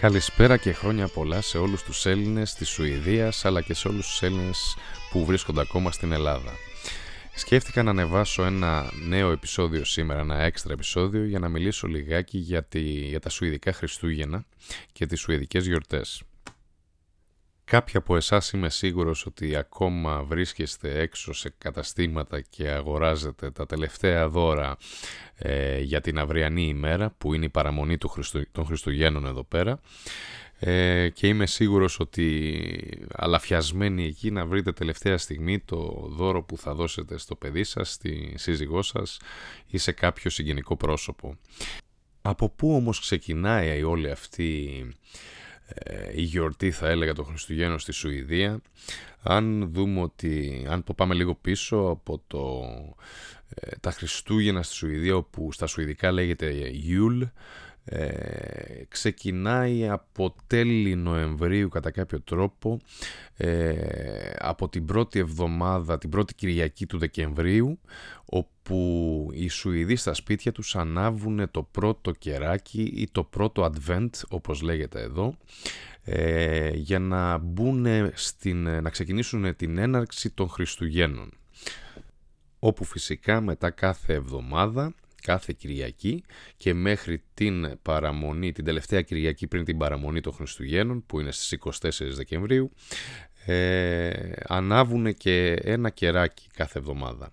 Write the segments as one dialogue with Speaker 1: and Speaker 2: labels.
Speaker 1: Καλησπέρα και χρόνια πολλά σε όλους τους Έλληνες της Σουηδίας αλλά και σε όλους τους Έλληνες που βρίσκονται ακόμα στην Ελλάδα. Σκέφτηκα να ανεβάσω ένα νέο επεισόδιο σήμερα, ένα έξτρα επεισόδιο για να μιλήσω λιγάκι για, τη, για τα Σουηδικά Χριστούγεννα και τις Σουηδικές γιορτές. Κάποιοι από εσάς είμαι σίγουρος ότι ακόμα βρίσκεστε έξω σε καταστήματα και αγοράζετε τα τελευταία δώρα ε, για την αυριανή ημέρα που είναι η παραμονή του των Χριστουγέννων εδώ πέρα ε, και είμαι σίγουρος ότι αλαφιασμένοι εκεί να βρείτε τελευταία στιγμή το δώρο που θα δώσετε στο παιδί σας, στη σύζυγό σας ή σε κάποιο συγγενικό πρόσωπο. Από πού όμως ξεκινάει όλη αυτή ε, η γιορτή θα έλεγα το Χριστουγέννο στη Σουηδία. Αν δούμε ότι αν πάμε λίγο πίσω από το, ε, τα Χριστούγεννα στη Σουηδία όπου στα Σουηδικά λέγεται Ιούλ ε, ξεκινάει από τέλη Νοεμβρίου κατά κάποιο τρόπο ε, από την πρώτη εβδομάδα, την πρώτη Κυριακή του Δεκεμβρίου όπου οι Σουηδοί στα σπίτια τους ανάβουν το πρώτο κεράκι ή το πρώτο Advent όπως λέγεται εδώ ε, για να, μπουν στην, να ξεκινήσουν την έναρξη των Χριστουγέννων. Όπου φυσικά μετά κάθε εβδομάδα κάθε Κυριακή και μέχρι την παραμονή, την τελευταία Κυριακή πριν την παραμονή των Χριστουγέννων που είναι στις 24 Δεκεμβρίου ε, ανάβουν και ένα κεράκι κάθε εβδομάδα.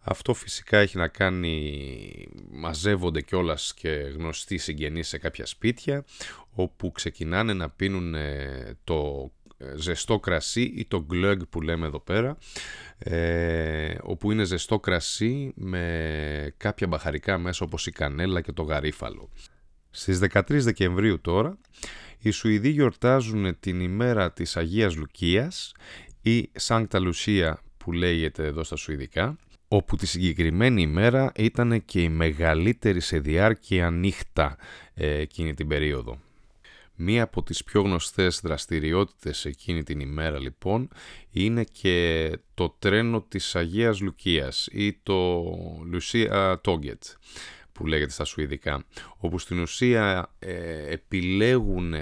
Speaker 1: Αυτό φυσικά έχει να κάνει, μαζεύονται κιόλας και γνωστοί συγγενείς σε κάποια σπίτια όπου ξεκινάνε να πίνουν το ζεστό κρασί ή το glögg που λέμε εδώ πέρα ε, όπου είναι ζεστό κρασί με κάποια μπαχαρικά μέσα όπως η κανέλα και το γαρίφαλο. Στις 13 Δεκεμβρίου τώρα οι Σουηδοί γιορτάζουν την ημέρα της Αγίας Λουκίας ή Σάνκτα Λουσία που λέγεται εδώ στα Σουηδικά όπου τη συγκεκριμένη ημέρα ήταν και η μεγαλύτερη σε διάρκεια νύχτα ε, εκείνη την περίοδο. Μία από τις πιο γνωστές δραστηριότητες εκείνη την ημέρα λοιπόν είναι και το τρένο της Αγίας Λουκίας ή το Λουσία Τόγκετ που λέγεται στα Σουηδικά όπου στην ουσία ε, επιλέγουν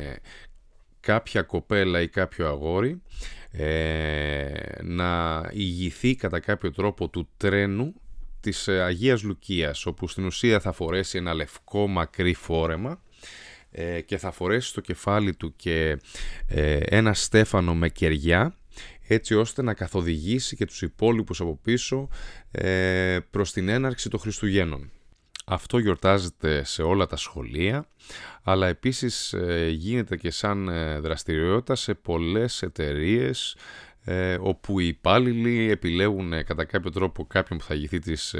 Speaker 1: κάποια κοπέλα ή κάποιο αγόρι ε, να ηγηθεί κατά κάποιο τρόπο του τρένου της Αγίας Λουκίας όπου στην ουσία θα φορέσει ένα λευκό μακρύ φόρεμα ε, και θα φορέσει στο κεφάλι του και ε, ένα στέφανο με κεριά έτσι ώστε να καθοδηγήσει και τους υπόλοιπους από πίσω ε, προς την έναρξη των Χριστουγέννων. Αυτό γιορτάζεται σε όλα τα σχολεία, αλλά επίσης γίνεται και σαν δραστηριότητα σε πολλές εταιρείες όπου οι υπάλληλοι επιλέγουν κατά κάποιο τρόπο κάποιον που θα ηγηθεί της,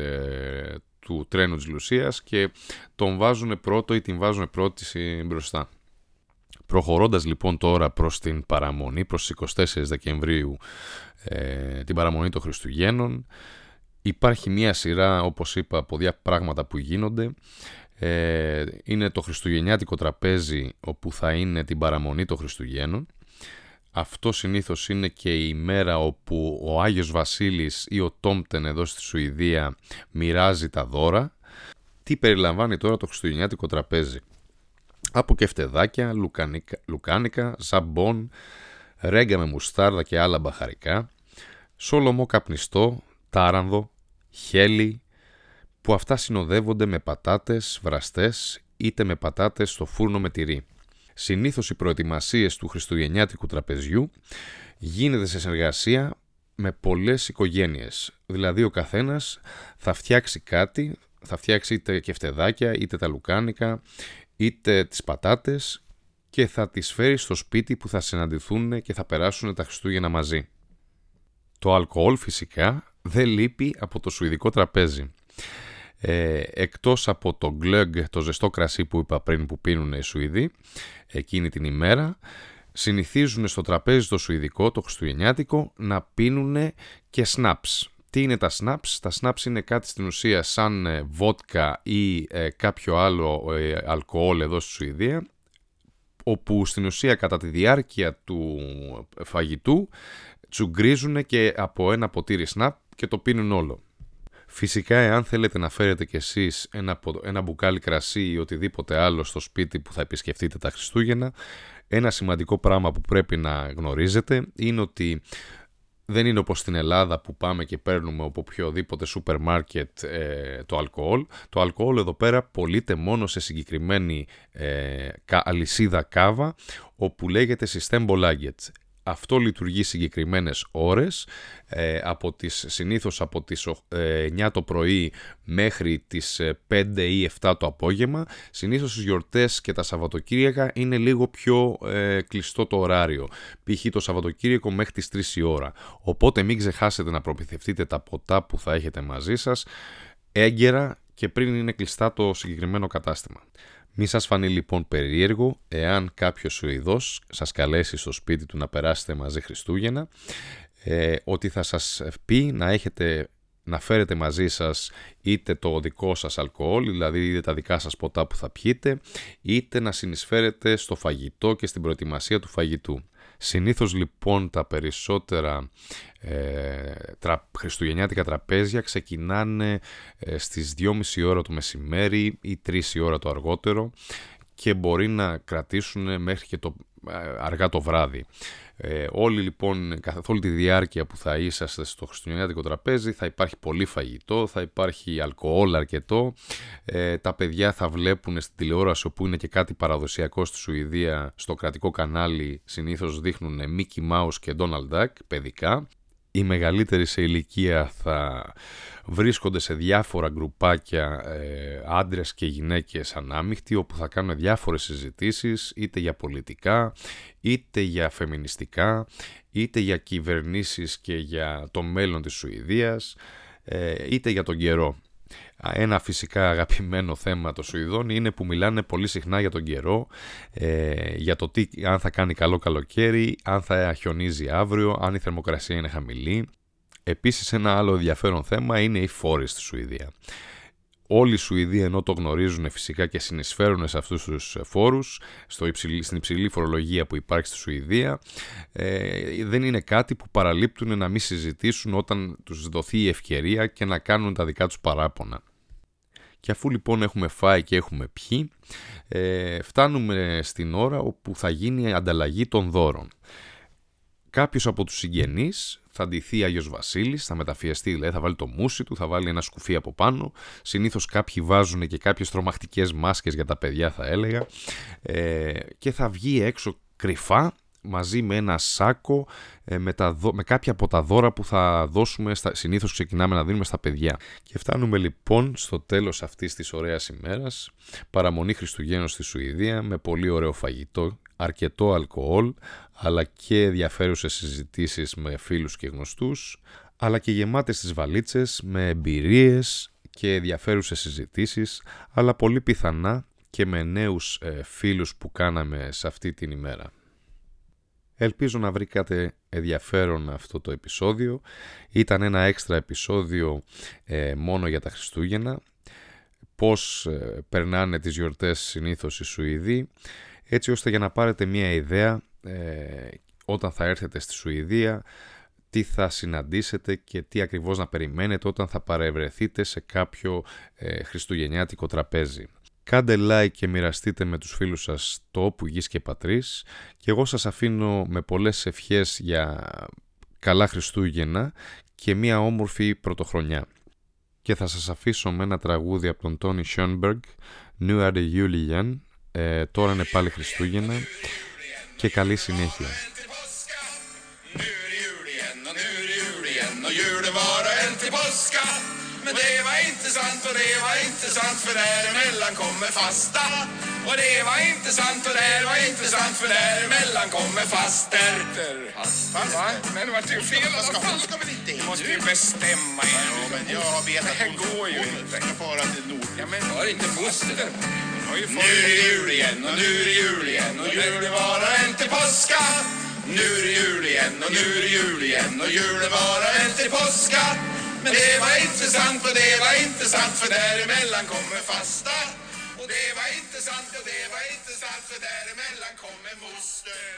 Speaker 1: του τρένου της Λουσίας και τον βάζουν πρώτο ή την βάζουν πρώτη μπροστά. Προχωρώντας λοιπόν τώρα προς την παραμονή, προς τις 24 Δεκεμβρίου, ε, την παραμονή των Χριστουγέννων, υπάρχει μία σειρά, όπως είπα, από διά πράγματα που γίνονται. Ε, είναι το Χριστουγεννιάτικο τραπέζι, όπου θα είναι την παραμονή των Χριστουγέννων. Αυτό συνήθως είναι και η μέρα όπου ο Άγιος Βασίλης ή ο Τόμπτεν εδώ στη Σουηδία μοιράζει τα δώρα. Τι περιλαμβάνει τώρα το χριστουγεννιάτικο τραπέζι; Από κεφτεδάκια, λουκάνικα, λουκάνικα ζαμπόν, ρέγγα με μουστάρδα και άλλα μπαχαρικά, σόλομο καπνιστό, τάρανδο, χέλι, που αυτά συνοδεύονται με πατάτες βραστές είτε με πατάτες στο φούρνο με τυρί. Συνήθως οι προετοιμασίες του χριστουγεννιάτικου τραπεζιού γίνεται σε συνεργασία με πολλές οικογένειες. Δηλαδή ο καθένας θα φτιάξει κάτι, θα φτιάξει είτε κεφτεδάκια, είτε τα λουκάνικα, είτε τις πατάτες και θα τις φέρει στο σπίτι που θα συναντηθούν και θα περάσουν τα Χριστούγεννα μαζί. Το αλκοόλ φυσικά δεν λείπει από το σουηδικό τραπέζι. Ε, εκτός από το glögg, το ζεστό κρασί που είπα πριν που πίνουν οι Σουηδοί εκείνη την ημέρα, συνηθίζουν στο τραπέζι το Σουηδικό, το Χριστουγεννιάτικο, να πίνουν και snaps. Τι είναι τα snaps? Τα snaps είναι κάτι στην ουσία σαν ε, βότκα ή ε, κάποιο άλλο ε, αλκοόλ εδώ στη Σουηδία, όπου στην ουσία κατά τη διάρκεια του φαγητού τσουγκρίζουν και από ένα ποτήρι snap και το πίνουν όλο. Φυσικά, εάν θέλετε να φέρετε κι εσείς ένα, ένα μπουκάλι κρασί ή οτιδήποτε άλλο στο σπίτι που θα επισκεφτείτε τα Χριστούγεννα, ένα σημαντικό πράγμα που πρέπει να γνωρίζετε είναι ότι δεν είναι όπως στην Ελλάδα που πάμε και παίρνουμε από οποιοδήποτε σούπερ μάρκετ ε, το αλκοόλ. Το αλκοόλ εδώ πέρα πωλείται μόνο σε συγκεκριμένη ε, αλυσίδα κάβα όπου λέγεται System Bolaget αυτό λειτουργεί συγκεκριμένες ώρες, ε, από τις, συνήθως από τις 9 ε, το πρωί μέχρι τις 5 ε, ή 7 το απόγευμα. Συνήθως στις γιορτές και τα Σαββατοκύριακα είναι λίγο πιο ε, κλειστό το ωράριο. Π.χ. το Σαββατοκύριακο μέχρι τις 3 η ώρα. Οπότε μην ξεχάσετε να προπηθευτείτε τα ποτά που θα έχετε μαζί σας έγκαιρα και πριν είναι κλειστά το συγκεκριμένο κατάστημα. Μη σας φανεί λοιπόν περίεργο εάν κάποιος Σουηδός σας καλέσει στο σπίτι του να περάσετε μαζί Χριστούγεννα ε, ότι θα σας πει να έχετε να φέρετε μαζί σας είτε το δικό σας αλκοόλ, δηλαδή είτε τα δικά σας ποτά που θα πιείτε, είτε να συνεισφέρετε στο φαγητό και στην προετοιμασία του φαγητού. Συνήθως λοιπόν τα περισσότερα ε, τρα, χριστουγεννιάτικα τραπέζια ξεκινάνε ε, στις 2.30 ώρα το μεσημέρι ή 3 η ώρα το αργότερο και μπορεί να κρατήσουν μέχρι και το, ε, αργά το βράδυ. Ε, όλοι λοιπόν, καθ' όλη τη διάρκεια που θα είσαστε στο χριστουγεννιάτικο τραπέζι θα υπάρχει πολύ φαγητό, θα υπάρχει αλκοόλ αρκετό, ε, τα παιδιά θα βλέπουν στην τηλεόραση όπου είναι και κάτι παραδοσιακό στη Σουηδία, στο κρατικό κανάλι συνήθως δείχνουν Mickey Mouse και Donald Duck, παιδικά, οι μεγαλύτεροι σε ηλικία θα βρίσκονται σε διάφορα γκρουπάκια ε, άντρες και γυναίκες ανάμειχτοι όπου θα κάνουν διάφορες συζητήσεις είτε για πολιτικά, είτε για φεμινιστικά, είτε για κυβερνήσεις και για το μέλλον της Σουηδίας, ε, είτε για τον καιρό. Ένα φυσικά αγαπημένο θέμα των Σουηδών είναι που μιλάνε πολύ συχνά για τον καιρό, ε, για το τι, αν θα κάνει καλό καλοκαίρι, αν θα χιονίζει αύριο, αν η θερμοκρασία είναι χαμηλή. Επίσης ένα άλλο ενδιαφέρον θέμα είναι οι φόροι στη Σουηδία. Όλοι οι Σουηδοί ενώ το γνωρίζουν φυσικά και συνεισφέρουν σε αυτούς τους φόρους, στο υψηλή, στην υψηλή φορολογία που υπάρχει στη Σουηδία, ε, δεν είναι κάτι που παραλείπτουν να μην συζητήσουν όταν τους δοθεί η ευκαιρία και να κάνουν τα δικά τους παράπονα. Και αφού λοιπόν έχουμε φάει και έχουμε πιει, ε, φτάνουμε στην ώρα όπου θα γίνει η ανταλλαγή των δώρων. Κάποιος από τους συγγενείς θα ντυθεί Άγιος Βασίλης, θα μεταφιεστεί, δηλαδή θα βάλει το μουσι του, θα βάλει ένα σκουφί από πάνω. Συνήθως κάποιοι βάζουν και κάποιες τρομακτικές μάσκες για τα παιδιά, θα έλεγα. Ε, και θα βγει έξω κρυφά μαζί με ένα σάκο ε, με, τα, με κάποια από τα δώρα που θα δώσουμε, στα, συνήθως ξεκινάμε να δίνουμε στα παιδιά. Και φτάνουμε λοιπόν στο τέλος αυτής της ωραίας ημέρας, παραμονή Χριστουγέννων στη Σουηδία με πολύ ωραίο φαγητό, αρκετό αλκοόλ, αλλά και ενδιαφέρουσες συζητήσεις με φίλους και γνωστούς, αλλά και γεμάτες τις βαλίτσες με εμπειρίες και ενδιαφέρουσες συζητήσεις, αλλά πολύ πιθανά και με νέους ε, φίλους που κάναμε σε αυτή την ημέρα. Ελπίζω να βρήκατε ενδιαφέρον αυτό το επεισόδιο. Ήταν ένα έξτρα επεισόδιο ε, μόνο για τα Χριστούγεννα. Πώς ε, περνάνε τις γιορτές συνήθως οι Σουηδοί. Έτσι ώστε για να πάρετε μία ιδέα ε, όταν θα έρθετε στη Σουηδία τι θα συναντήσετε και τι ακριβώς να περιμένετε όταν θα παρευρεθείτε σε κάποιο χριστουγεννιάτικο τραπέζι. Κάντε like και μοιραστείτε με τους φίλους σας το όπου γης και πατρίς και εγώ σας αφήνω με πολλές ευχές για καλά Χριστούγεννα και μια όμορφη πρωτοχρονιά. Και θα σας αφήσω με ένα τραγούδι από τον Τόνι Σιόνμπεργκ, New Ade Julian, ε, τώρα είναι πάλι Χριστούγεννα και καλή συνέχεια. Men det var inte sant och det var inte sant för däremellan kommer fasta. Och det var inte sant och det var inte sant för däremellan kommer faster. Fasta va? Men det vart ju fel i alla fall. ska väl inte Du måste ju bestämma er. Ja, men jag har vetat Det här går ju inte. Jag ska fara till Nord. Ja, men var inte foster. Nu är det jul igen och nu är det jul igen och julen varar en till påska. Nu är det jul igen och nu är det jul igen och julen varar en till påska. Men det var inte sant och det var inte sant för däremellan kommer fasta. Och det var inte sant och det var inte sant för däremellan kommer moster.